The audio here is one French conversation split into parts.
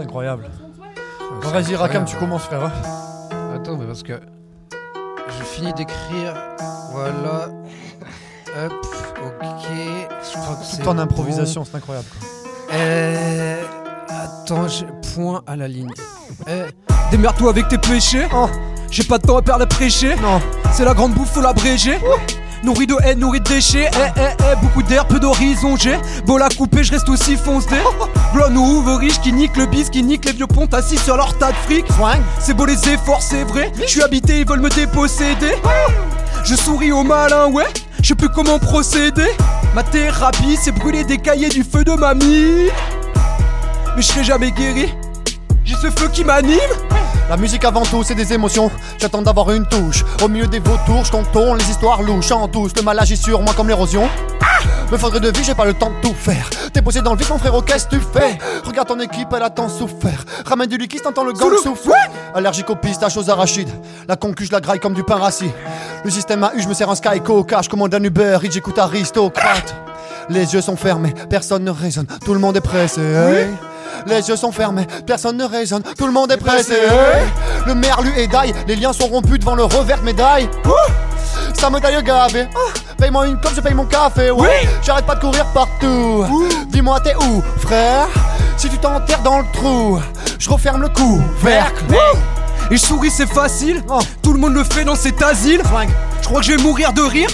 c'est incroyable. Bon, Vas-y, Rakam, tu commences, frère. hein. Attends, mais parce que je finis d'écrire. Voilà. Hop, ok. Je crois que c'est Tout en bon. improvisation, c'est incroyable. quoi. Euh. Attends, j'ai point à la ligne. Euh, Démerde-toi avec tes péchés. Oh. J'ai pas de temps à perdre à prêcher. Non. C'est la grande bouffe, faut l'abréger. Nourri de haine, nourri de déchets. Eh, eh, eh, beaucoup d'air, peu d'horizon. J'ai beau la couper, je reste aussi foncé. Blonde ou ouvre riche qui nique le bis, qui nique les vieux ponts assis sur leur tas de fric. C'est beau les efforts, c'est vrai. Je suis habité, ils veulent me déposséder. Je souris au malin, ouais. Je sais plus comment procéder. Ma thérapie, c'est brûler des cahiers du feu de mamie. Mais je serai jamais guéri. J'ai ce feu qui m'anime. La musique avant tout, c'est des émotions. J'attends d'avoir une touche. Au milieu des vautours, je contourne les histoires louches. En tous, le mal agit sur moi comme l'érosion. Me faudrait de vie, j'ai pas le temps de tout faire. T'es posé dans le vide, mon frérot, qu'est-ce que tu fais? Regarde ton équipe, elle a tant souffert. Ramène du liquide, t'entends le gang souffler. Allergique aux pistaches, aux arachides. La concu, je la graille comme du pain rassis. Le système a eu, je me sers un Sky Coca. Je commande un Uber, j'écoute aristocrate. Les yeux sont fermés, personne ne raisonne. Tout le monde est pressé. hey. Les yeux sont fermés, personne ne raisonne, tout le monde est pressé. hey. Le merlu est d'ail, les liens sont rompus devant le revers médaille. Ouh, Ça me taille gavé. Paye-moi une comme je paye mon café. Ouais. J'arrête pas de courir partout. Dis-moi, t'es où, frère? Si tu t'enterres dans le trou, je referme le couvercle. Et je souris, c'est facile. Oh. Tout le monde le fait dans cet asile. Je crois que je vais mourir de rire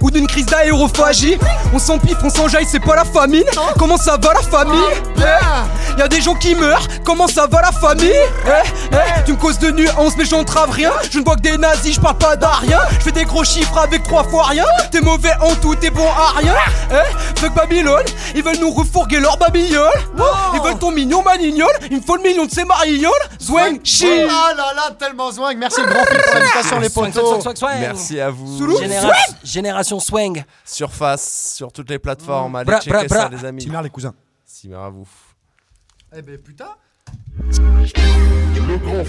ou d'une crise d'aérophagie. On s'empiffe, on s'enjaille, c'est pas la famine. Comment ça va la famille? Bien. Eh, Y a des gens qui meurent, comment ça va la famille? Eh, eh, Tu me causes de nuances mais j'entrave rien. Je ne vois que des nazis, je parle pas d'arien Je fais des gros chiffres avec trois fois rien. T'es mauvais en tout, t'es bon à rien. Eh, fuck Babylone. Ils veulent nous refourguer leur babiole Ils veulent ton mignon manignol. Il me faut le million de ces marignoles. Zwang, chi. Ah là là, tellement swing. Merci le grand film pour l'invitation, les potos. Merci à vous. Soulou. Génération Swang. Surface sur toutes les plateformes. Allez Bra, checker bra, ça, les amis. Timmer, les cousins. Cimer à vous. Eh ben putain. Le grand